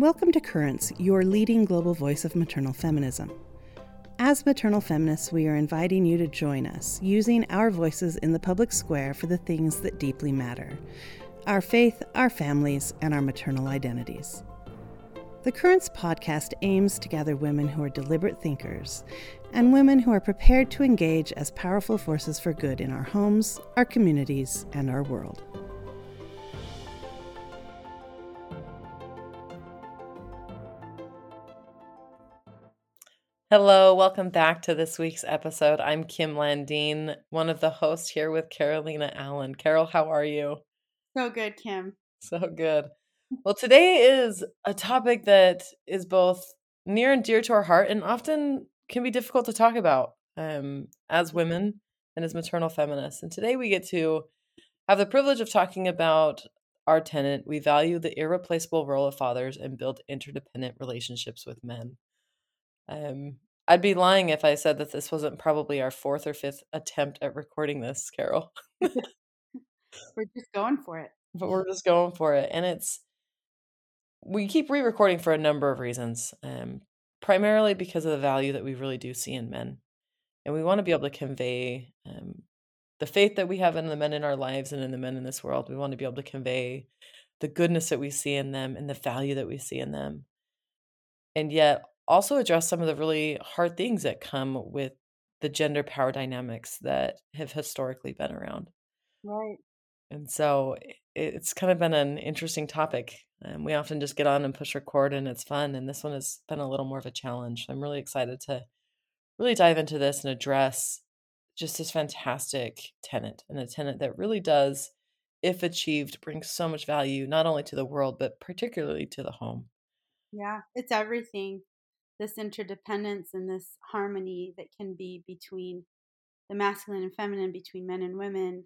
Welcome to Currents, your leading global voice of maternal feminism. As maternal feminists, we are inviting you to join us, using our voices in the public square for the things that deeply matter our faith, our families, and our maternal identities. The Currents podcast aims to gather women who are deliberate thinkers and women who are prepared to engage as powerful forces for good in our homes, our communities, and our world. Hello, welcome back to this week's episode. I'm Kim Landeen, one of the hosts here with Carolina Allen. Carol, how are you? So good, Kim. So good. Well, today is a topic that is both near and dear to our heart and often can be difficult to talk about um, as women and as maternal feminists. And today we get to have the privilege of talking about our tenant. We value the irreplaceable role of fathers and build interdependent relationships with men. Um, I'd be lying if I said that this wasn't probably our fourth or fifth attempt at recording this, Carol. we're just going for it. But we're just going for it. And it's, we keep re recording for a number of reasons, um, primarily because of the value that we really do see in men. And we want to be able to convey um, the faith that we have in the men in our lives and in the men in this world. We want to be able to convey the goodness that we see in them and the value that we see in them. And yet, also address some of the really hard things that come with the gender power dynamics that have historically been around. Right. And so it's kind of been an interesting topic. And we often just get on and push record and it's fun. And this one has been a little more of a challenge. I'm really excited to really dive into this and address just this fantastic tenant and a tenant that really does, if achieved, bring so much value, not only to the world, but particularly to the home. Yeah, it's everything this interdependence and this harmony that can be between the masculine and feminine, between men and women.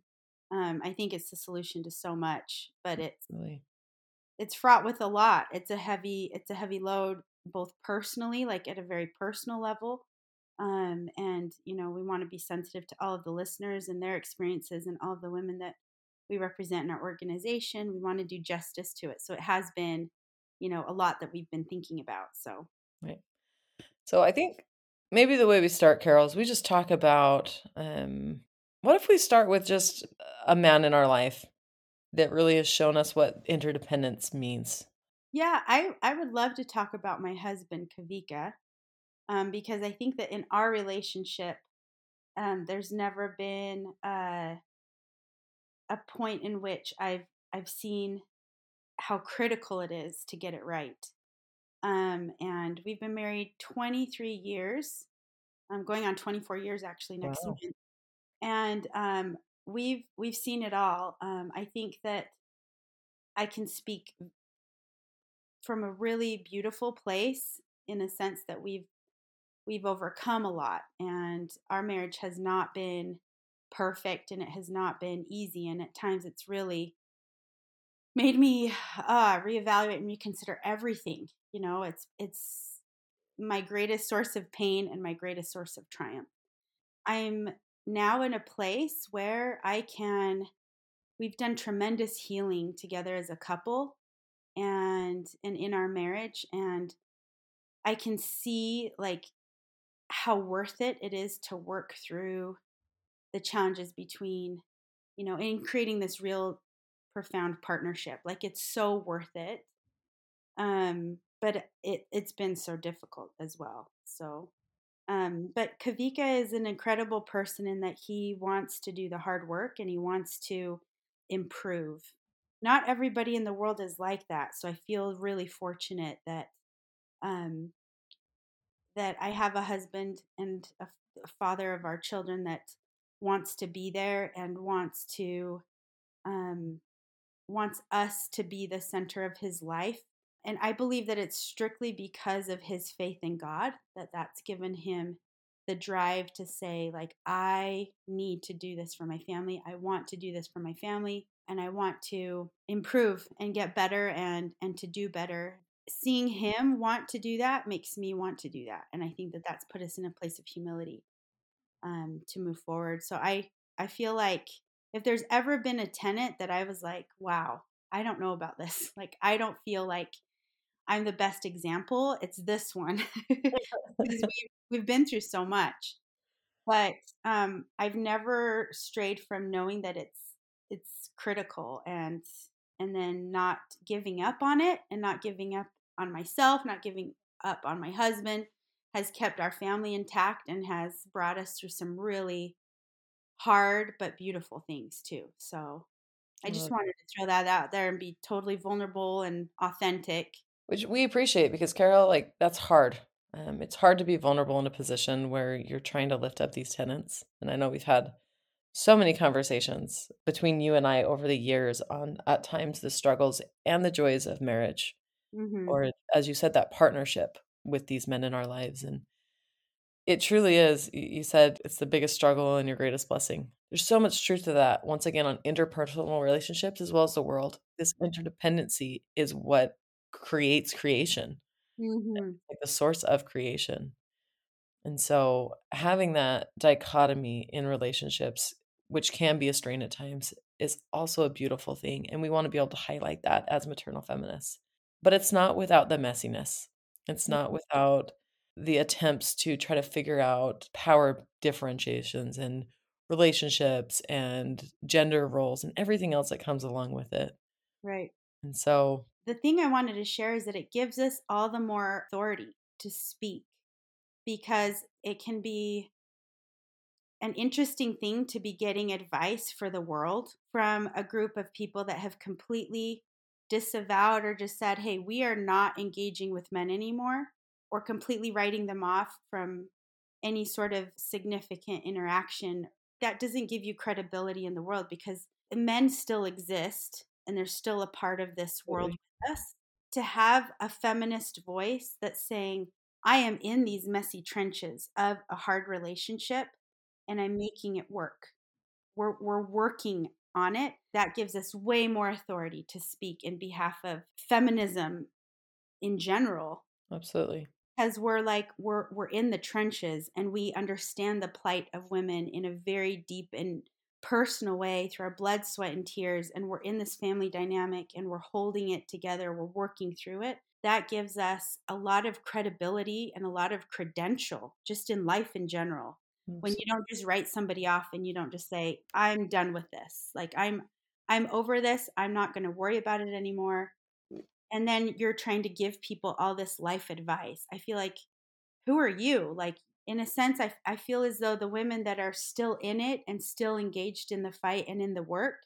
Um, I think it's the solution to so much, but it's really. it's fraught with a lot. It's a heavy it's a heavy load both personally, like at a very personal level, um, and you know we want to be sensitive to all of the listeners and their experiences and all of the women that we represent in our organization. We want to do justice to it, so it has been, you know, a lot that we've been thinking about. So right. So I think maybe the way we start, Carol, is we just talk about um, what if we start with just a man in our life that really has shown us what interdependence means. Yeah, I I would love to talk about my husband Kavika, um, because I think that in our relationship, um, there's never been a a point in which I've I've seen how critical it is to get it right. Um, and we've been married 23 years. I'm going on 24 years actually next wow. month. And um, we've we've seen it all. Um, I think that I can speak from a really beautiful place in a sense that we've we've overcome a lot and our marriage has not been perfect and it has not been easy and at times it's really made me uh, reevaluate and reconsider everything you know, it's it's my greatest source of pain and my greatest source of triumph. I'm now in a place where I can we've done tremendous healing together as a couple and and in our marriage and I can see like how worth it it is to work through the challenges between you know in creating this real profound partnership like it's so worth it um but it it's been so difficult as well. So, um, but Kavika is an incredible person in that he wants to do the hard work and he wants to improve. Not everybody in the world is like that, so I feel really fortunate that um, that I have a husband and a, a father of our children that wants to be there and wants to um, wants us to be the center of his life and I believe that it's strictly because of his faith in God that that's given him the drive to say like I need to do this for my family. I want to do this for my family and I want to improve and get better and and to do better. Seeing him want to do that makes me want to do that. And I think that that's put us in a place of humility um, to move forward. So I I feel like if there's ever been a tenant that I was like, wow, I don't know about this. Like I don't feel like I'm the best example, it's this one. because we've, we've been through so much. But um, I've never strayed from knowing that it's it's critical and and then not giving up on it and not giving up on myself, not giving up on my husband has kept our family intact and has brought us through some really hard but beautiful things too. So I just wanted to throw that out there and be totally vulnerable and authentic. Which we appreciate because Carol, like that's hard. Um, it's hard to be vulnerable in a position where you're trying to lift up these tenants. And I know we've had so many conversations between you and I over the years on at times the struggles and the joys of marriage, mm-hmm. or as you said, that partnership with these men in our lives. And it truly is. You said it's the biggest struggle and your greatest blessing. There's so much truth to that. Once again, on interpersonal relationships as well as the world, this interdependency is what creates creation, mm-hmm. like the source of creation. And so, having that dichotomy in relationships, which can be a strain at times, is also a beautiful thing. And we want to be able to highlight that as maternal feminists. But it's not without the messiness, it's not mm-hmm. without the attempts to try to figure out power differentiations and relationships and gender roles and everything else that comes along with it. Right. And so the thing I wanted to share is that it gives us all the more authority to speak because it can be an interesting thing to be getting advice for the world from a group of people that have completely disavowed or just said, hey, we are not engaging with men anymore or completely writing them off from any sort of significant interaction, that doesn't give you credibility in the world because men still exist and they're still a part of this world with us. To have a feminist voice that's saying, I am in these messy trenches of a hard relationship and I'm making it work. We're, we're working on it. That gives us way more authority to speak in behalf of feminism in general. Absolutely because we're like we're we're in the trenches and we understand the plight of women in a very deep and personal way through our blood sweat and tears and we're in this family dynamic and we're holding it together we're working through it that gives us a lot of credibility and a lot of credential just in life in general. When you don't just write somebody off and you don't just say i'm done with this like i'm i'm over this i'm not going to worry about it anymore and then you're trying to give people all this life advice. I feel like, who are you? Like, in a sense, I, I feel as though the women that are still in it and still engaged in the fight and in the work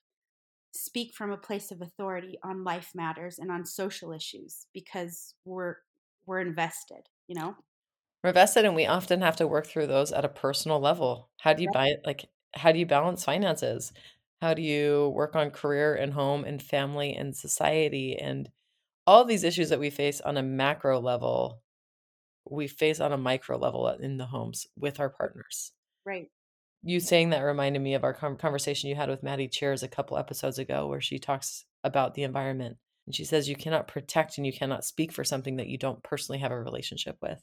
speak from a place of authority on life matters and on social issues because we're we're invested, you know? We're invested and we often have to work through those at a personal level. How do you buy it like how do you balance finances? How do you work on career and home and family and society and all these issues that we face on a macro level, we face on a micro level uh, in the homes with our partners. Right. You saying that reminded me of our conversation you had with Maddie Cheers a couple episodes ago, where she talks about the environment. And she says you cannot protect and you cannot speak for something that you don't personally have a relationship with.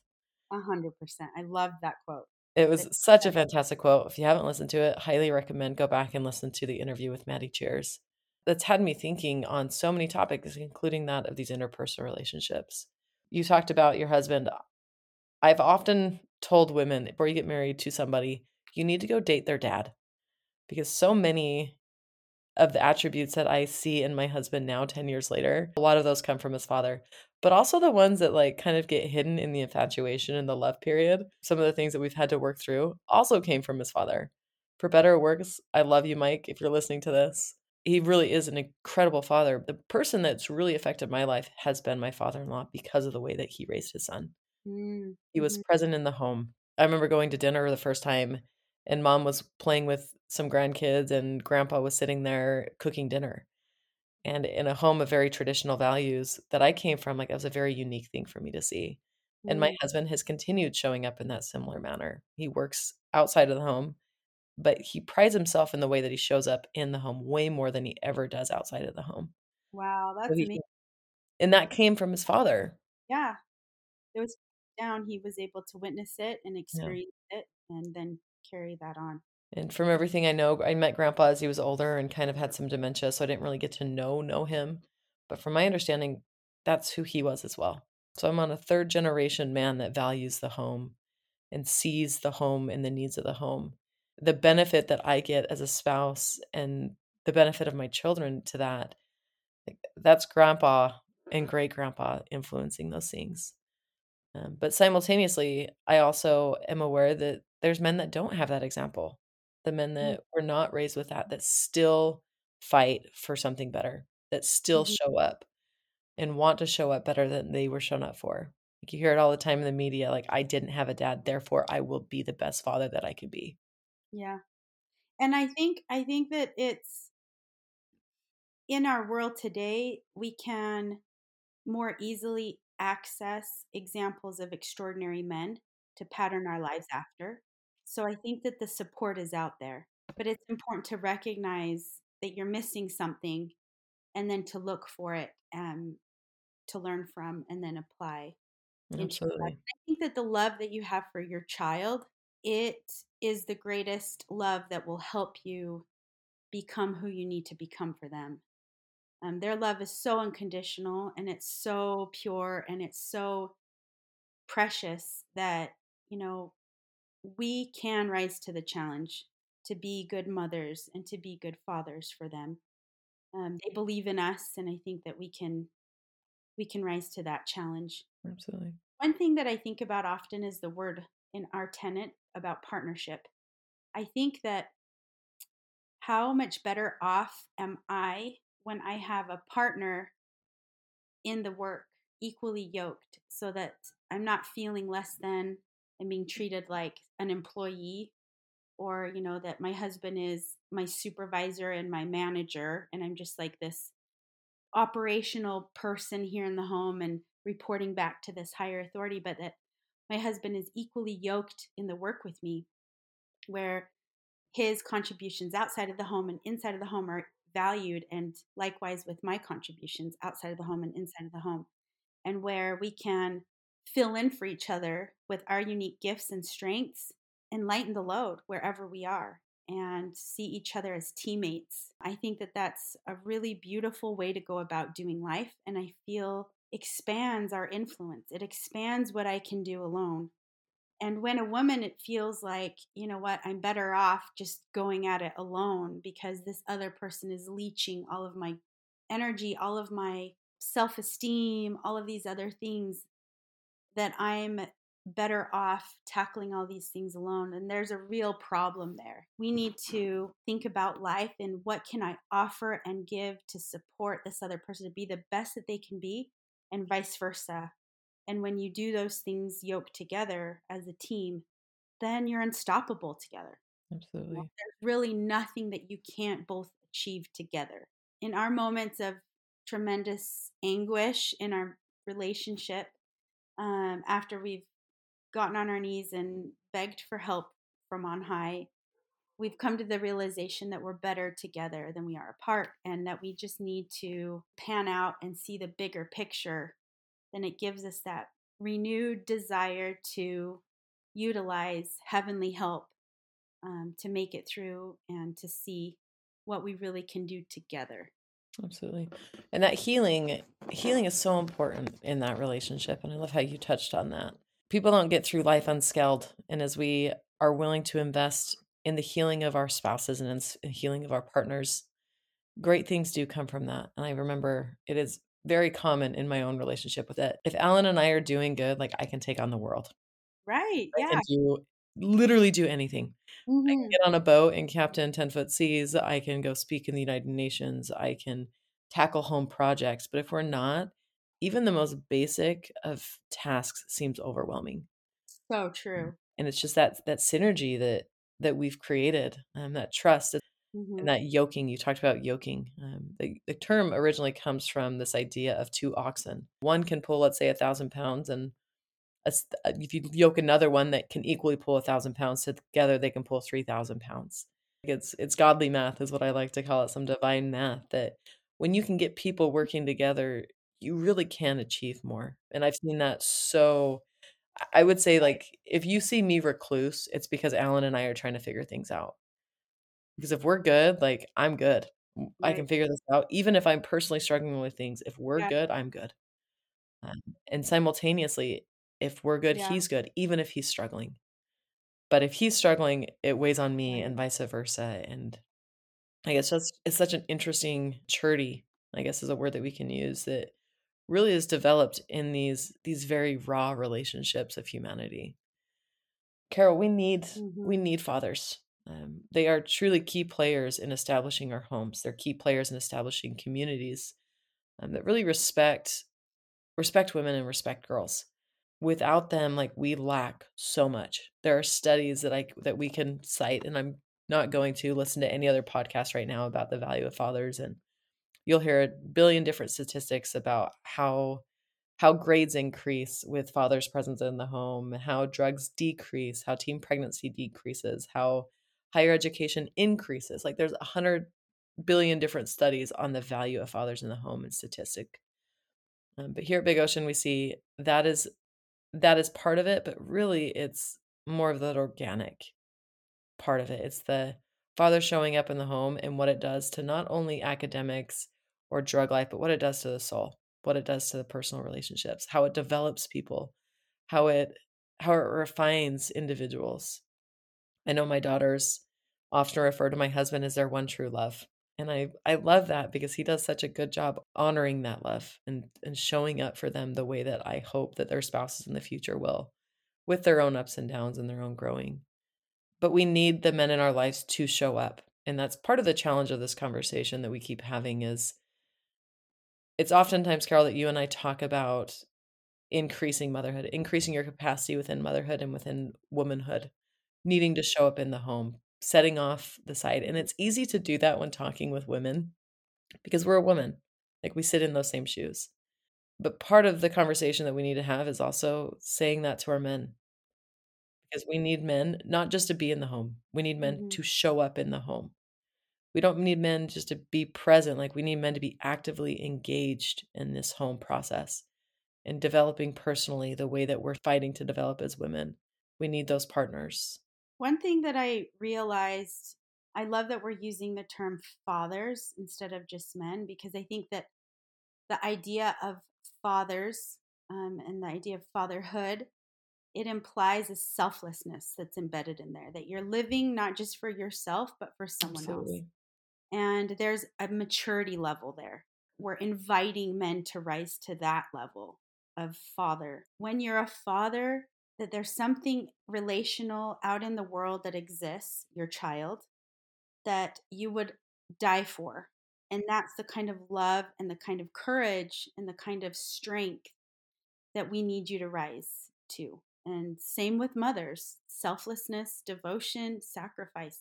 A hundred percent. I love that quote. It was such a fantastic quote. If you haven't listened to it, highly recommend go back and listen to the interview with Maddie Cheers that's had me thinking on so many topics, including that of these interpersonal relationships. You talked about your husband. I've often told women before you get married to somebody, you need to go date their dad because so many of the attributes that I see in my husband now 10 years later, a lot of those come from his father, but also the ones that like kind of get hidden in the infatuation and the love period. Some of the things that we've had to work through also came from his father. For better or worse, I love you, Mike, if you're listening to this he really is an incredible father. The person that's really affected my life has been my father in law because of the way that he raised his son. Mm-hmm. He was present in the home. I remember going to dinner the first time, and mom was playing with some grandkids, and grandpa was sitting there cooking dinner. And in a home of very traditional values that I came from, like that was a very unique thing for me to see. Mm-hmm. And my mm. husband has continued showing up in that similar manner. He works outside of the home but he prides himself in the way that he shows up in the home way more than he ever does outside of the home. Wow, that's so he, amazing. And that came from his father. Yeah. It was down, he was able to witness it and experience yeah. it and then carry that on. And from everything I know, I met grandpa as he was older and kind of had some dementia, so I didn't really get to know know him. But from my understanding, that's who he was as well. So I'm on a third generation man that values the home and sees the home and the needs of the home. The benefit that I get as a spouse and the benefit of my children to that, that's grandpa and great grandpa influencing those things. Um, but simultaneously, I also am aware that there's men that don't have that example. The men Mm. that were not raised with that, that still fight for something better, that still Mhm. show up and want to show up better than they were shown up for. Like you hear it all the time in the media, like, I didn't have a dad, therefore I will be the best father that I could be. Yeah. And I think I think that it's in our world today, we can more easily access examples of extraordinary men to pattern our lives after. So I think that the support is out there, but it's important to recognize that you're missing something and then to look for it um, to learn from and then apply into your life. Absolutely. I think that the love that you have for your child, it is the greatest love that will help you become who you need to become for them. Um, their love is so unconditional and it's so pure and it's so precious that, you know, we can rise to the challenge to be good mothers and to be good fathers for them. Um, they believe in us, and I think that we can we can rise to that challenge. Absolutely. One thing that I think about often is the word in our tenant about partnership. I think that how much better off am I when I have a partner in the work, equally yoked, so that I'm not feeling less than and being treated like an employee or you know that my husband is my supervisor and my manager and I'm just like this operational person here in the home and reporting back to this higher authority, but that my husband is equally yoked in the work with me, where his contributions outside of the home and inside of the home are valued, and likewise with my contributions outside of the home and mm-hmm. inside of the home, and where we can fill in for each other with our unique gifts and strengths and lighten the load wherever we are and see each other as teammates. I think that that's a really beautiful way to go about doing life. And I feel expands our influence, it expands what I can do alone. And when a woman, it feels like, you know what, I'm better off just going at it alone because this other person is leeching all of my energy, all of my self esteem, all of these other things that I'm better off tackling all these things alone. And there's a real problem there. We need to think about life and what can i offer and give to support this other person to be the best that they can be and vice versa. And when you do those things yoked together as a team then you're unstoppable together. Absolutely. there's really nothing that you can't both achieve together. In our moments of tremendous anguish in our relationship um, after we've gotten on our knees and begged for help from on high, we've come to the realization that we're better together than we are apart and that we just need to pan out and see the bigger picture. Then it gives us that renewed desire to utilize heavenly help um, to make it through and to see what we really can do together. Absolutely. And that healing healing is so important in that relationship and I love how you touched on that. People don't get through life unscaled and as we are willing to invest in the healing of our spouses and in healing of our partners, great things do come from that. And I remember it is very common in my own relationship with it. If Alan and I are doing good, like I can take on the world. Right. I Yeah. can do literally do anything. I can Mhm. get on a boat and captain 10 foot seas. I can go speak in the United Nations. I can tackle home projects. But if we're not, even the most basic of tasks seems overwhelming. So true. And it's just that that synergy that that we've created, um, that trust Mhm. and that yoking. You talked about yoking. Um, the, the term originally comes from this idea of two oxen. One can pull, let's say, a thousand pounds, and a uh, if you yoke another one that can equally pull a thousand pounds together, they can pull three thousand pounds. It's it's godly math, is what I like to call it, some divine math. That when you can get people working together, you really can achieve more. And I've seen that so. I- would say, like, if you see me recluse, it's because Alan and I are trying to figure things out. Because if we're good, like I'm good. W- I Right. can figure this out. Even if I'm personally struggling with things, if we're Yeah. good, I'm good. Um, and simultaneously, if we're good, Yeah. he's good, even if he's struggling. But if he's struggling, it weighs on me and vice versa. And I guess that's it's such an interesting maturity, I guess is a word that we can use that really is developed in these these very raw relationships of humanity. Carol, we need we Mhm. need fathers. Um, they are truly key players in establishing our homes. They're key players in establishing communities um, that really respect respect women and respect girls. Without them, like we lack so much. There are studies that I that we can cite, and I'm not going to listen to any other podcast right now about the value of fathers, and you'll hear a billion different statistics about how how grades increase with father's presence in the home, how drugs decrease, how teen pregnancy decreases, how higher education increases. Like there's a hundred billion different studies on the value of fathers in the home and statistic. Um, but here at Big Ocean, we see that is that is part of it, but really it's more of that organic part of it. It's the father showing up in the home and what it does to not only academics or drug life, but what it does to the soul, what it does to the personal relationships, how it develops people, how it how it refines individuals. I know my daughters often refer to my husband as their one true love. And I, I love that because he does such a good job honoring that love and, and showing up for them the way that I hope that their spouses in the future will, with their own ups and downs and their own growing. But we need the men in our lives to show up. And that's part of the challenge of this conversation that we keep having is it's oftentimes, Carol, that you and I talk about increasing motherhood, increasing your capacity within motherhood and within womanhood, needing to show up in the home, setting off the side. And it's easy to do that when talking with women because we're a woman. Like we sit in those same shoes. But part of the conversation that we need to have is also saying that to our men. Because we need men not just to be in the home, we need men Mhm. to show up in the home. We don't need men just to be present, like we need men to be actively engaged in this home process and developing personally the way that we're fighting to develop as women. We need those partners. One thing that I realized, I love that we're using the term fathers instead of just men because I think that the idea of fathers um, and the idea of fatherhood it implies a selflessness that's embedded in there that you're living not just for yourself but for someone Absolutely. else and there's a maturity level there. We're inviting men to rise to that level of father. When you're a father that there's something relational out in the world that exists your child that you would die for and that's the kind of love and the kind of courage and the kind of strength that we need you to rise to. And same with mothers selflessness devotion sacrifice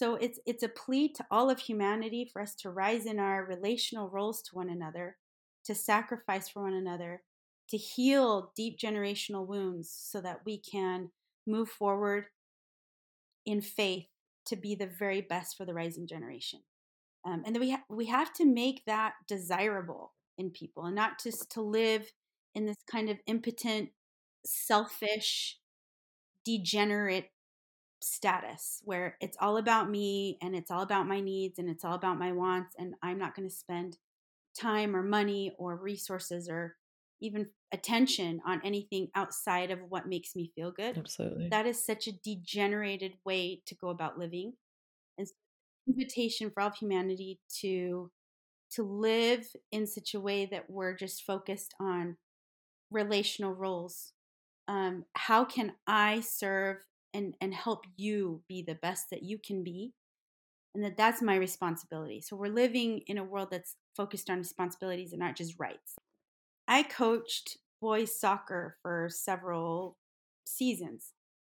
so it's it's a plea to all of humanity for us to rise in our relational roles to one another to sacrifice for one another to heal deep generational wounds so that we can move forward in faith to be the very best for the rising generation. Um, and then we ha- we have to make that desirable in people and not just to live in this kind of impotent selfish degenerate status where it's all about me and it's all about my needs and it's all about my wants and I'm not going to spend time or money or resources or even attention on anything outside of what makes me feel good. Absolutely. That is such a degenerated way to go about living. And so invitation for all of humanity to to live in such a way that we're just focused on relational roles. Um, how can I serve and and help you be the best that you can be? And that that's my responsibility. So we're living in a world that's focused on responsibilities and not just rights. I coached boys soccer for several seasons.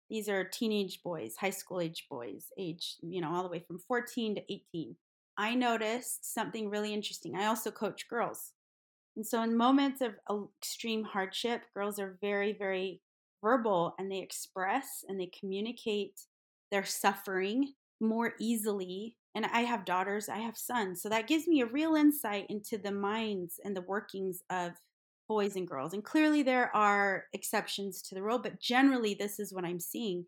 These are teenage boys, high school age boys, age, you know, all the way from 14 to 18. I noticed something really interesting. I also coach girls. And so, in moments of uh, extreme hardship, girls are very, very verbal and they express and they communicate their suffering more easily. And I have daughters, I have sons. So, that gives me a real insight into the minds and the workings of boys and girls. And clearly, there are exceptions to the rule, but generally, this is what I'm seeing.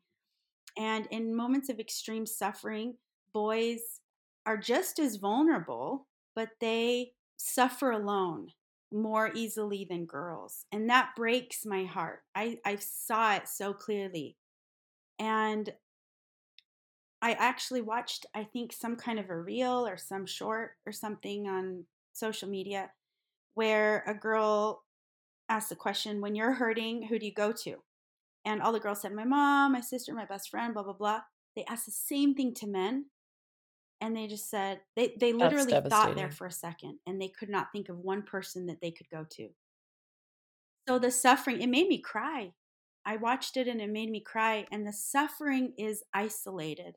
And in moments of extreme suffering, boys are just as vulnerable, but they suffer alone more easily than girls. And that breaks my heart. I, I saw it so clearly. And I actually watched, I think, some kind of a reel or some short or something on social media where a girl asked the question, When you're hurting, who do you go to? And all the girls said, My mom, my sister, my best friend, blah, blah, blah. They asked the same thing to men. And they just said, they, they literally thought there for a second and they could not think of one person that they could go to. So the suffering, it made me cry. I watched it and it made me cry. And the suffering is isolated.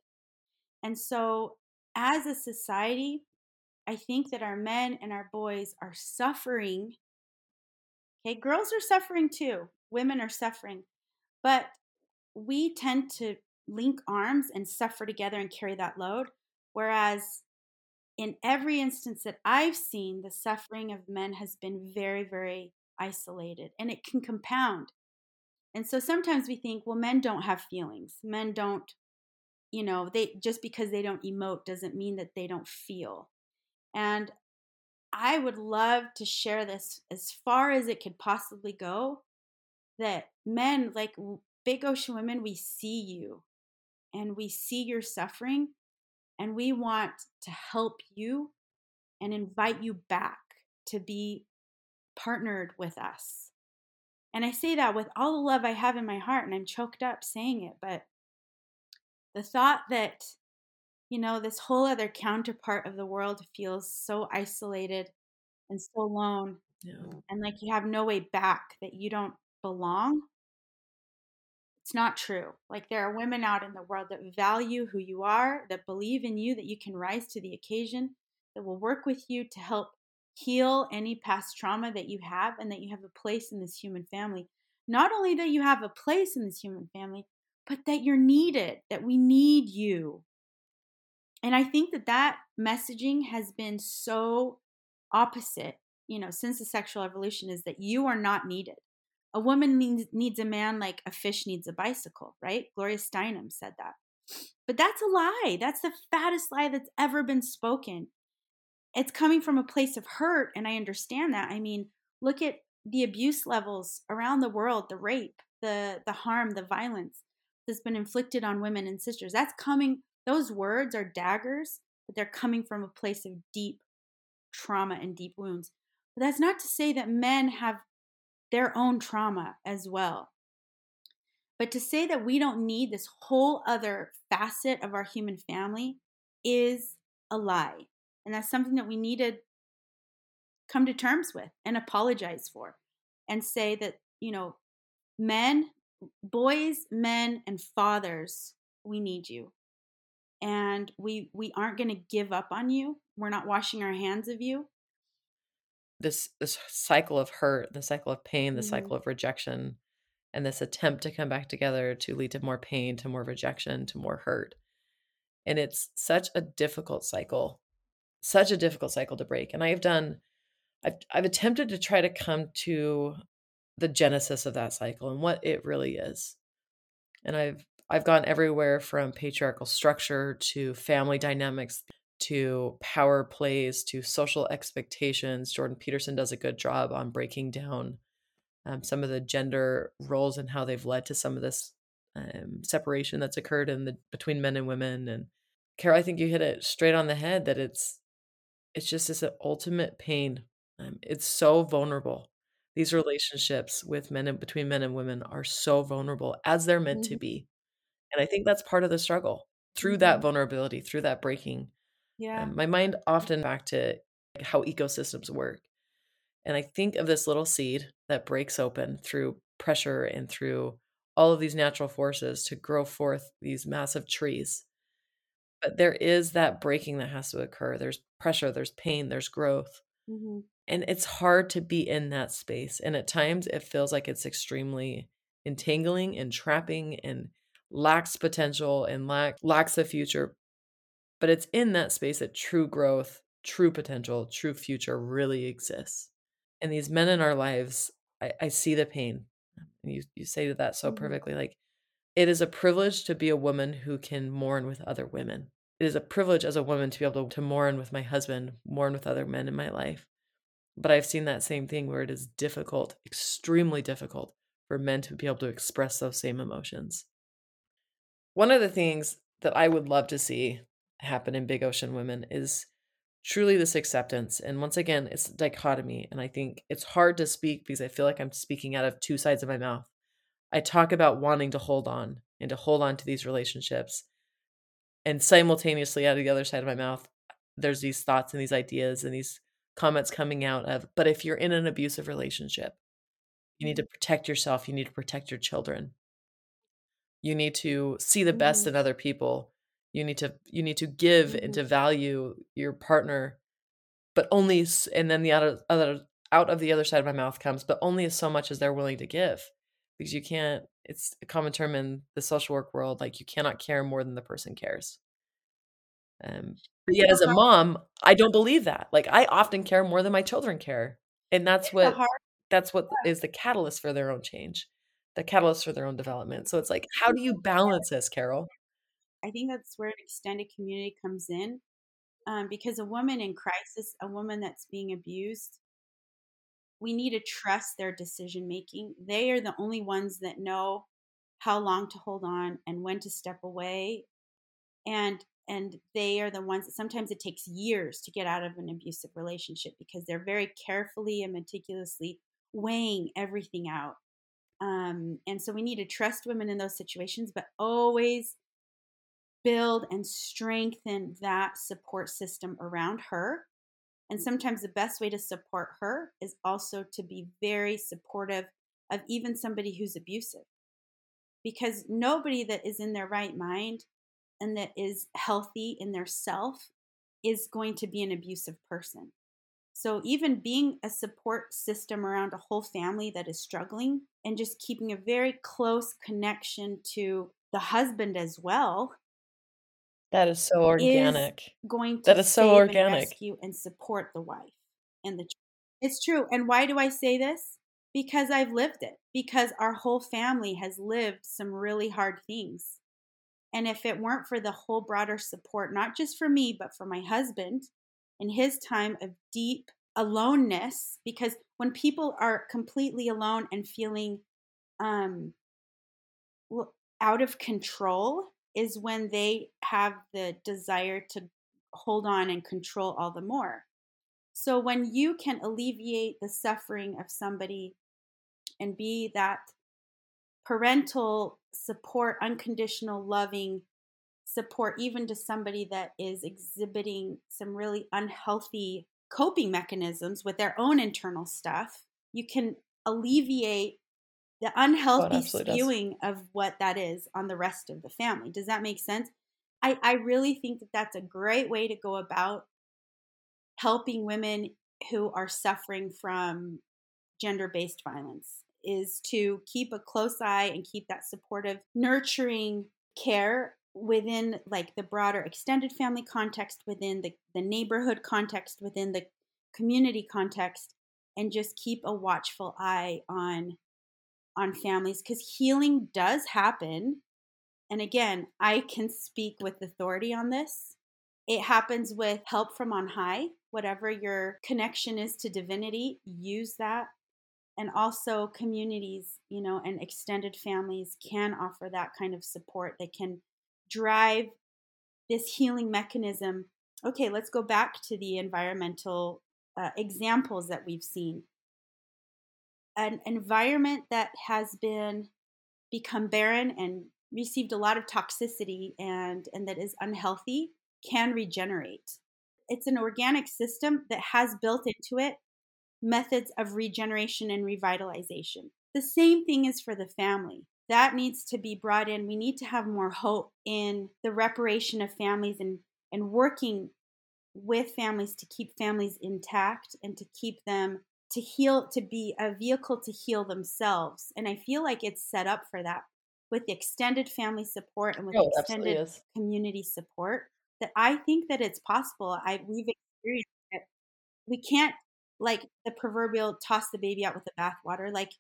And so, as a society, I think that our men and our boys are suffering. Okay, girls are suffering too, women are suffering, but we tend to link arms and suffer together and carry that load. Whereas in every instance that I've seen, the suffering of men has been very, very isolated and it can compound. And so sometimes we think, well, men don't have feelings. Men don't, you know, they just because they don't emote doesn't mean that they don't feel. And I would love to share this as far as it could possibly go that men, like big ocean women, we see you and we see your suffering and we want to help you and invite you back to be partnered with us. And I say that with all the love I have in my heart, and I'm choked up saying it, but the thought that, you know, this whole other counterpart of the world feels so isolated and so alone, yeah. and like you have no way back, that you don't belong, it's not true. Like there are women out in the world that value who you are, that believe in you, that you can rise to the occasion, that will work with you to help heal any past trauma that you have, and that you have a place in this human family. Not only that you have a place in this human family, but that you're needed, that we need you. And I think that that messaging has been so opposite, you know, since the sexual evolution is that you are not needed a woman needs, needs a man like a fish needs a bicycle, right? Gloria Steinem said that. But that's a lie. That's the fattest lie that's ever been spoken. It's coming from a place of hurt, and I understand that. I mean, look at the abuse levels around the world, the rape, the the harm, the violence that's been inflicted on women and sisters. That's coming those words are daggers, but they're coming from a place of deep trauma and deep wounds. But that's not to say that men have their own trauma as well. But to say that we don't need this whole other facet of our human family is a lie. And that's something that we need to come to terms with and apologize for and say that, you know, men, boys, men, and fathers, we need you. And we we aren't going to give up on you. We're not washing our hands of you this this cycle of hurt, the cycle of pain, the mm-hmm. cycle of rejection, and this attempt to come back together to lead to more pain, to more rejection, to more hurt. And it's such a difficult cycle, such a difficult cycle to break. And I've done, I've I've attempted to try to come to the genesis of that cycle and what it really is. And I've I've gone everywhere from patriarchal structure to family dynamics to power plays to social expectations. Jordan Peterson does a good job on breaking down um, some of the gender roles and how they've led to some of this um, separation that's occurred in the between men and women. And Carol, I think you hit it straight on the head that it's it's just this ultimate pain. Um, it's so vulnerable. These relationships with men and between men and women are so vulnerable as they're meant mm-hmm. to be. And I think that's part of the struggle through mm-hmm. that vulnerability, through that breaking yeah. Um, my mind often back to how ecosystems work. And I think of this little seed that breaks open through pressure and through all of these natural forces to grow forth these massive trees. But there is that breaking that has to occur. There's pressure, there's pain, there's growth. Mm-hmm. And it's hard to be in that space. And at times it feels like it's extremely entangling and trapping and lacks potential and lack, lacks the future. But it's in that space that true growth, true potential, true future really exists. And these men in our lives, I, I see the pain. You you say that so mm-hmm. perfectly. Like it is a privilege to be a woman who can mourn with other women. It is a privilege as a woman to be able to, to mourn with my husband, mourn with other men in my life. But I've seen that same thing where it is difficult, extremely difficult for men to be able to express those same emotions. One of the things that I would love to see happen in Big Ocean Women is truly this acceptance. And once again, it's dichotomy. And I think it's hard to speak because I feel like I'm speaking out of two sides of my mouth. I talk about wanting to hold on and to hold on to these relationships. And simultaneously, out of the other side of my mouth, there's these thoughts and these ideas and these comments coming out of, but if you're in an abusive relationship, you need to protect yourself, you need to protect your children. You need to see the best mm-hmm. in other people you need to you need to give mm-hmm. and to value your partner but only and then the other other out of the other side of my mouth comes but only as so much as they're willing to give because you can't it's a common term in the social work world like you cannot care more than the person cares. Um but yet as a mom i don't believe that like i often care more than my children care and that's what that's what is the catalyst for their own change the catalyst for their own development so it's like how do you balance this carol I think that's where extended community comes in. Um, because a woman in crisis, a woman that's being abused, we need to trust their decision making. They are the only ones that know how long to hold on and when to step away. And and they are the ones that sometimes it takes years to get out of an abusive relationship because they're very carefully and meticulously weighing everything out. Um, and so we need to trust women in those situations, but always build and strengthen that support system around her. And sometimes the best way to support her is also to be very supportive of even somebody who's abusive. Because nobody that is in their right mind and that is healthy in their self is going to be an abusive person. So, even being a support system around a whole family that is struggling and just keeping a very close connection to the husband as well that is so organic. Is going to that is so organic. And rescue and support the wife and the. It's true. And why do I say this? Because I've lived it. Because our whole family has lived some really hard things. And if it weren't for the whole broader support, not just for me, but for my husband in his time of deep aloneness, because when people are completely alone and feeling um, out of control, is when they have the desire to hold on and control all the more. So when you can alleviate the suffering of somebody and be that parental support, unconditional, loving support, even to somebody that is exhibiting some really unhealthy coping mechanisms with their own internal stuff, you can alleviate the unhealthy oh, spewing does. of what that is on the rest of the family. Does that make sense? I, I really think that that's a great way to go about helping women who are suffering from gender based violence is to keep a close eye and keep that supportive, nurturing care within like the broader extended family context, within the, the neighborhood context, within the community context, and just keep a watchful eye on on families because healing does happen. And again, I can speak with authority on this. It happens with help from on high, whatever your connection is to divinity, use that. And also, communities, you know, and extended families can offer that kind of support. They can drive this healing mechanism. Okay, let's go back to the environmental uh, examples that we've seen an environment that has been become barren and received a lot of toxicity and and that is unhealthy can regenerate. It's an organic system that has built into it methods of regeneration and revitalization. The same thing is for the family. That needs to be brought in. We need to have more hope in the reparation of families and and working with families to keep families intact and to keep them to heal to be a vehicle to heal themselves and i feel like it's set up for that with the extended family support and with oh, extended community support that i think that it's possible. I we've experienced it. We can't like the proverbial toss the baby out with the bathwater like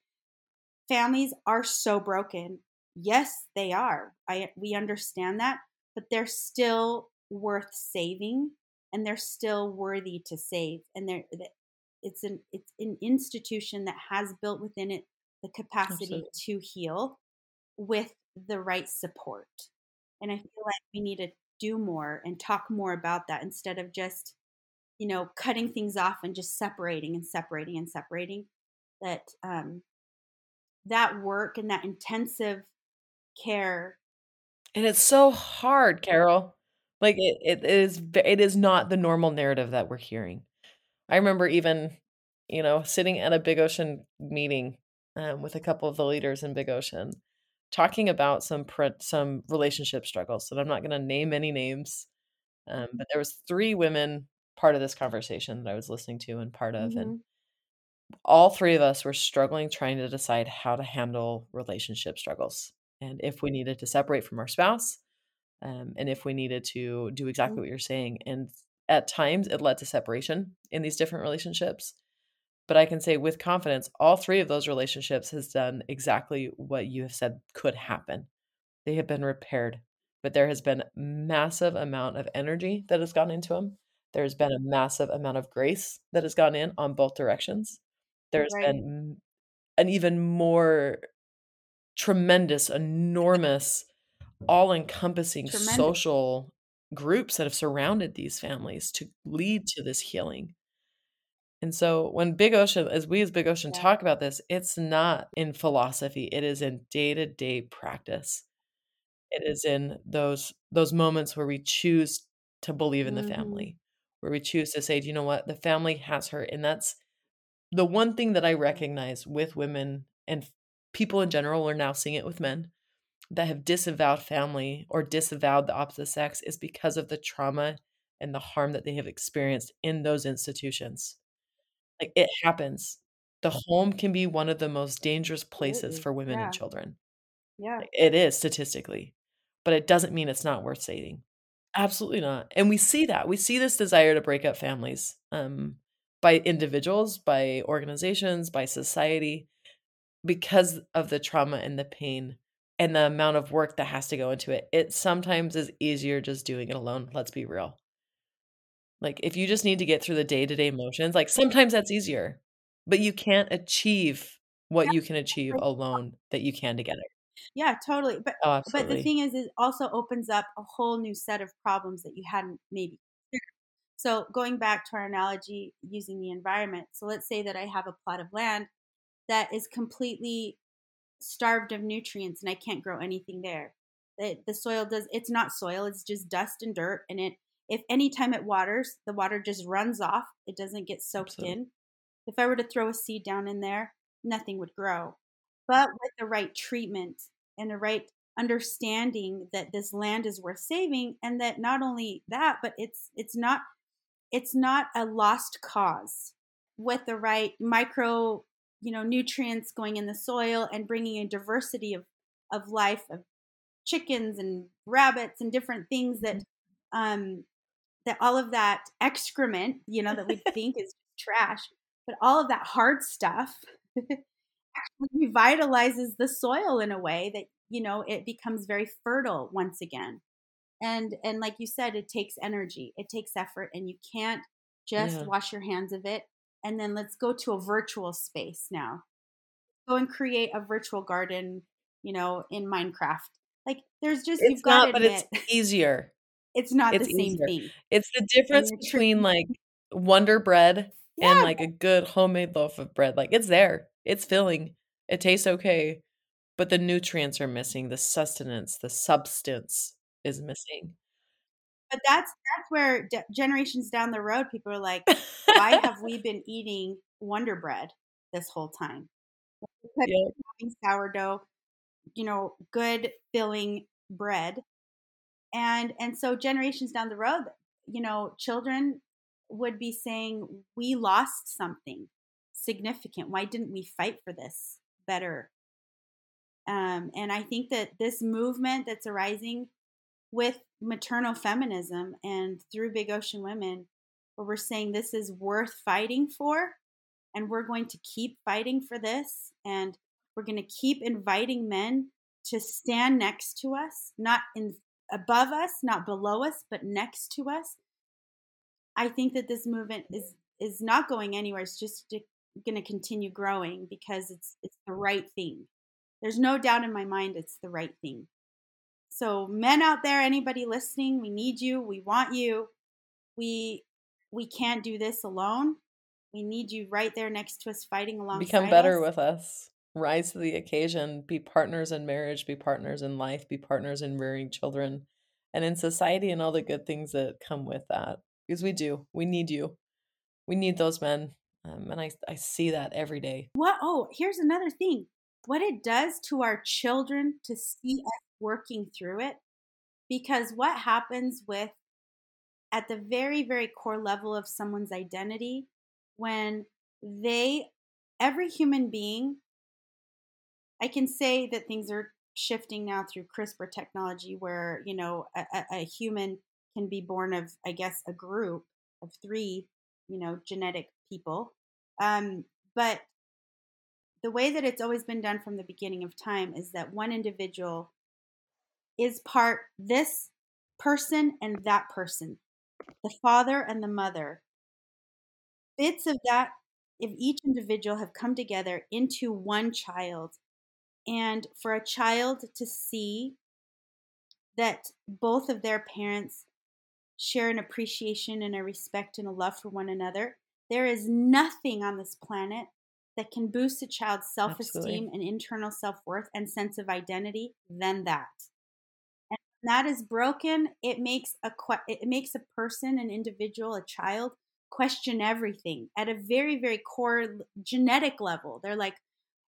families are so broken. Yes they are. I we understand that but they're still worth saving and they're still worthy to save and they're it's an it's an institution that has built within it the capacity Absolutely. to heal with the right support. And I feel like we need to do more and talk more about that instead of just, you know, cutting things off and just separating and separating and separating. That um, that work and that intensive care. And it's so hard, Carol. Like it, it is it is not the normal narrative that we're hearing. I remember even, you know, sitting at a Big Ocean meeting um, with a couple of the leaders in Big Ocean, talking about some pre- some relationship struggles. And I'm not going to name any names, um, but there was three women part of this conversation that I was listening to and part of, mm-hmm. and all three of us were struggling trying to decide how to handle relationship struggles and if we needed to separate from our spouse um, and if we needed to do exactly mm-hmm. what you're saying and at times it led to separation in these different relationships but i can say with confidence all three of those relationships has done exactly what you have said could happen. They have been repaired but there has been massive amount of energy that has gone into them there's been a massive amount of grace that has gone in on both directions. There's right. been an even more tremendous enormous all encompassing social groups that have surrounded these families to lead to this healing. And so when Big Ocean, as we as Big Ocean yeah. talk about this, it's not in philosophy, it is in day-to-day practice. It is in those those moments where we choose to believe in mm-hmm. the family, where we choose to say, "Do you know what, the family has her. And that's the one thing that I recognize with women and people in general, we're now seeing it with men that have disavowed family or disavowed the opposite sex is because of the trauma and the harm that they have experienced in those institutions. Like it happens. The home can be one of the most dangerous places for women yeah. and children. Yeah. It is statistically, but it doesn't mean it's not worth saving. Absolutely not. And we see that. We see this desire to break up families um, by individuals, by organizations, by society because of the trauma and the pain and the amount of work that has to go into it. It sometimes is easier just doing it alone. Let's be real. Like if you just need to get through the day-to-day motions, like sometimes that's easier. But you can't achieve what you can achieve alone that you can together. Yeah, totally. But oh, but the thing is it also opens up a whole new set of problems that you hadn't maybe so going back to our analogy using the environment. So let's say that I have a plot of land that is completely starved of nutrients and I can't grow anything there. The, the soil does it's not soil, it's just dust and dirt and it if anytime it waters, the water just runs off. It doesn't get soaked Absolutely. in. If I were to throw a seed down in there, nothing would grow. But with the right treatment and the right understanding that this land is worth saving and that not only that, but it's it's not it's not a lost cause. With the right micro you know nutrients going in the soil and bringing a diversity of of life of chickens and rabbits and different things that mm-hmm. um that all of that excrement you know that we think is trash but all of that hard stuff actually revitalizes the soil in a way that you know it becomes very fertile once again and and like you said it takes energy it takes effort and you can't just yeah. wash your hands of it and then let's go to a virtual space now. Go and create a virtual garden, you know, in Minecraft. Like there's just it's you've got not, but it's easier. It's not it's the same easier. thing. It's the difference between like Wonder Bread yeah. and like a good homemade loaf of bread. Like it's there. It's filling. It tastes okay, but the nutrients are missing. The sustenance, the substance is missing but that's that's where de- generations down the road people are like why have we been eating wonder bread this whole time? Yeah. having sourdough you know good filling bread. And and so generations down the road you know children would be saying we lost something significant. Why didn't we fight for this better? Um, and i think that this movement that's arising with maternal feminism and through Big Ocean Women, where we're saying this is worth fighting for, and we're going to keep fighting for this, and we're going to keep inviting men to stand next to us, not in above us, not below us, but next to us. I think that this movement is is not going anywhere. It's just going to continue growing because it's it's the right thing. There's no doubt in my mind it's the right thing. So men out there, anybody listening, we need you. We want you. We we can't do this alone. We need you right there next to us fighting alongside Become better us. with us. Rise to the occasion. Be partners in marriage, be partners in life, be partners in rearing children and in society and all the good things that come with that. Because we do. We need you. We need those men. Um, and I, I see that every day. What? Oh, here's another thing. What it does to our children to see us working through it. Because what happens with, at the very, very core level of someone's identity, when they, every human being, I can say that things are shifting now through CRISPR technology, where you know a, a, human can be born of, I guess, a group of three, you know, genetic people. Um, but the way that it's always been done from the beginning of time is that one individual is part this person and that person, the father and the mother. Bits of that, if each individual have come together into one child and for a child to see that both of their parents share an appreciation and a respect and a love for one another, there is nothing on this planet that can boost a child's self esteem and internal self worth and sense of identity than that. That is broken. It makes a it makes a person, an individual, a child question everything at a very very core genetic level. They're like,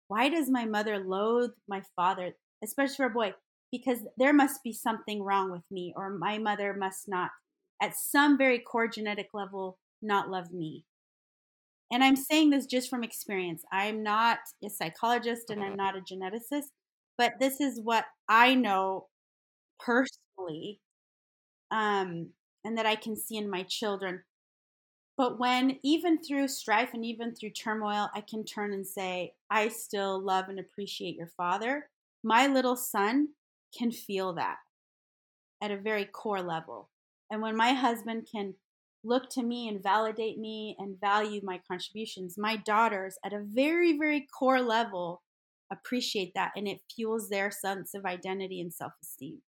why does my mother loathe my father, especially for a boy? Because there must be something wrong with me, or my mother must not, at some very core genetic level, not love me. And I'm saying this just from experience. I'm not a psychologist and I'm not a geneticist, but this is what I know personally um, and that I can see in my children. But when, even through strife and even through turmoil, I can turn and say, I still love and appreciate your father, my little son can feel that at a very core level. And when my husband can look to me and validate me and value my contributions, my daughters at a very, very core level appreciate that and it fuels their sense of identity and self esteem.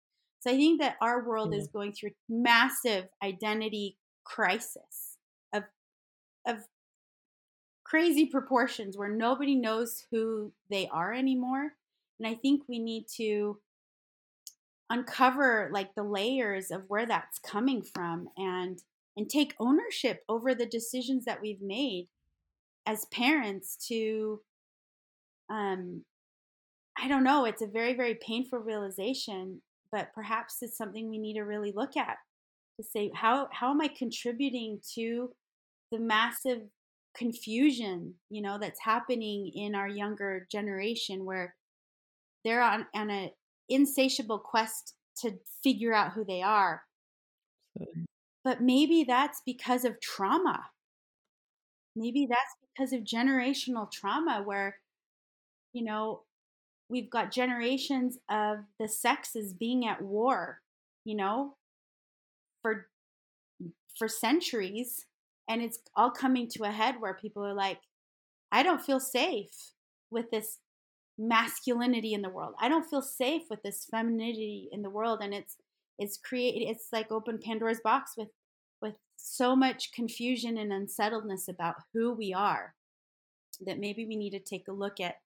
So I think that our world is going through massive identity crisis of of crazy proportions where nobody knows who they are anymore. And I think we need to uncover like the layers of where that's coming from and and take ownership over the decisions that we've made as parents to um I don't know, it's a very very painful realization, but perhaps it's something we need to really look at to say how how am I contributing to the massive confusion, you know, that's happening in our younger generation where they're on, on an insatiable quest to figure out who they are. But maybe that's because of trauma. Maybe that's because of generational trauma where, you know, we've got generations of the sexes being at war, you know, for for centuries and it's all coming to a head where people are like i don't feel safe with this masculinity in the world. I don't feel safe with this femininity in the world. And it's it's create it's like open pandora's box with with so much confusion and unsettledness about who we are that maybe we need to take a look at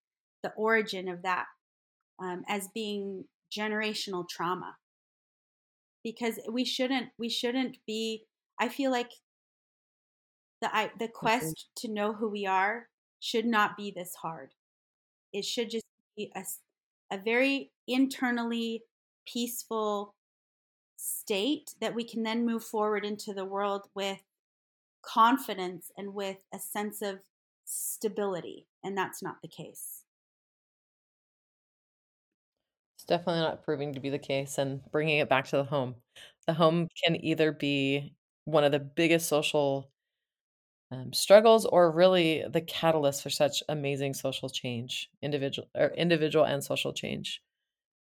the origin of that um, as being generational trauma because we shouldn't we shouldn't be i feel like the I, the quest to know who we are should not be this hard. It should just be a, a very internally peaceful state that we can then move forward into the world with confidence and with a sense of stability. And that's not the case. Definitely not proving to be the case. And bringing it back to the home, the home can either be one of the biggest social um, struggles or really the catalyst for such amazing social change individual or individual and social change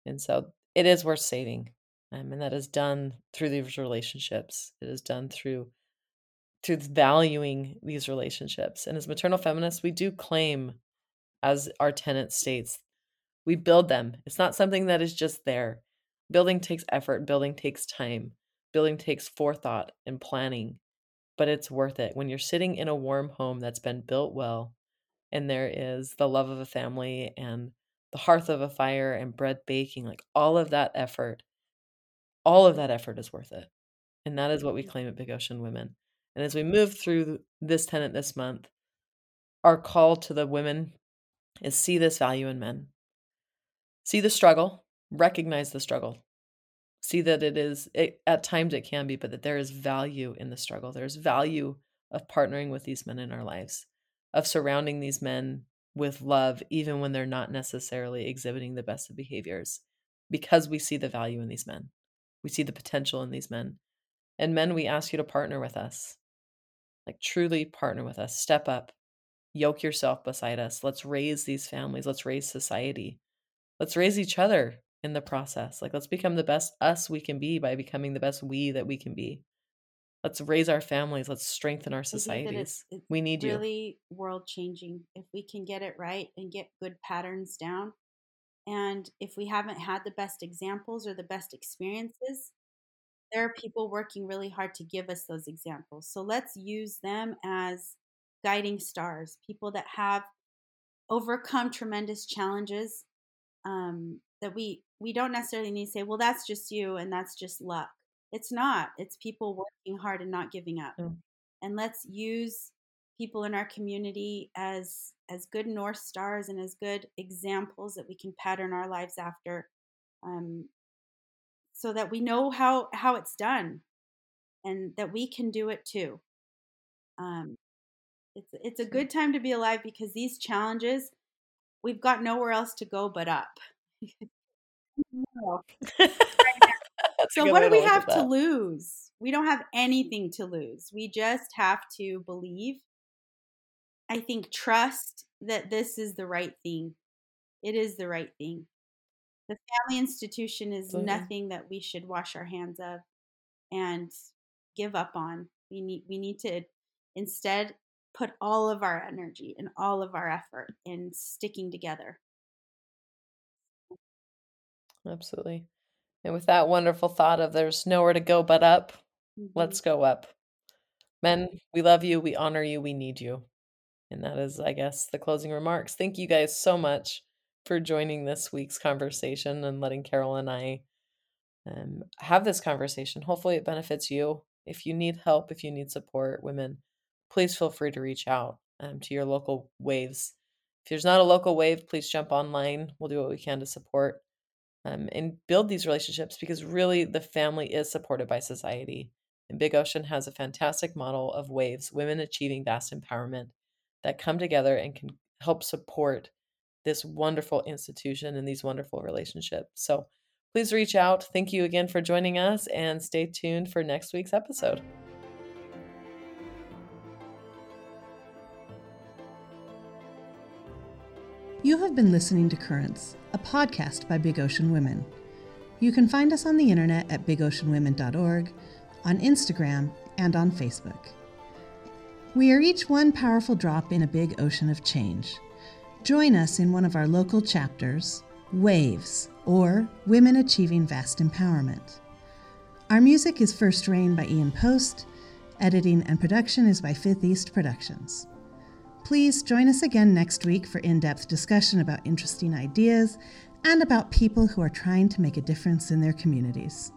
and so it is worth saving um, and that is done through these relationships it is done through through valuing these relationships. And as maternal feminists, we do claim, as our tenant states, we build them. It's not something that is just there. Building takes effort, building takes time, building takes forethought and planning, but it's worth it. When you're sitting in a warm home that's been built well, and there is the love of a family and the hearth of a fire and bread baking, like all of that effort, all of that effort is worth it. And that is what we claim at Big Ocean Women. And as we move through this tenant this month, our call to the women is see this value in men. See the struggle, recognize the struggle. See that it is, it, at times it can be, but that there is value in the struggle. There's value of partnering with these men in our lives, of surrounding these men with love, even when they're not necessarily exhibiting the best of behaviors, because we see the value in these men. We see the potential in these men. And men, we ask you to partner with us. Like, truly partner with us. Step up. Yoke yourself beside us. Let's raise these families. Let's raise society. Let's raise each other in the process. Like, let's become the best us we can be by becoming the best we that we can be. Let's raise our families. Let's strengthen our societies. It's, it's we need really you. Really world changing. If we can get it right and get good patterns down, and if we haven't had the best examples or the best experiences, there are people working really hard to give us those examples. So let's use them as guiding stars, people that have overcome tremendous challenges um, that we we don't necessarily need to say, well, that's just you and that's just luck. It's not. It's people working hard and not giving up. Mm. And let's use people in our community as as good north stars and as good examples that we can pattern our lives after um, so that we know how how it's done and that we can do it too um, it's it's a good time to be alive because these challenges we've got nowhere else to go but up. So what do we have to lose? We don't have anything to lose. We just have to believe. I think trust that this is the right thing. It is the right thing. The family institution is mm-hmm. nothing that we should wash our hands of and give up on. We need we need to instead put all of our energy and all of our effort in sticking together. Absolutely. And with that wonderful thought of there's nowhere to go but up, mm-hmm. let's go up. Men, we love you, we honor you, we need you. And that is, I guess, the closing remarks. Thank you guys so much for joining this week's conversation and letting Carol and I um, have this conversation. Hopefully, it benefits you. If you need help, if you need support, women, please feel free to reach out um, to your local waves. If there's not a local wave, please jump online. We'll do what we can to support um, and build these relationships because really the family is supported by society. And Big Ocean has a fantastic model of waves, women achieving vast empowerment that come together and can help support this wonderful institution and these wonderful relationships. So please reach out. Thank you again for joining us and stay tuned for next week's episode. You have been listening to Currents, a podcast by Big Ocean Women. You can find us on the internet at bigoceanwomen.org, on Instagram, and on Facebook. We are each one powerful drop in a big ocean of change. Join us in one of our local chapters, Waves, or Women Achieving Vast Empowerment. Our music is First Rain by Ian Post. Editing and production is by Fifth East Productions. Please join us again next week for in depth discussion about interesting ideas and about people who are trying to make a difference in their communities.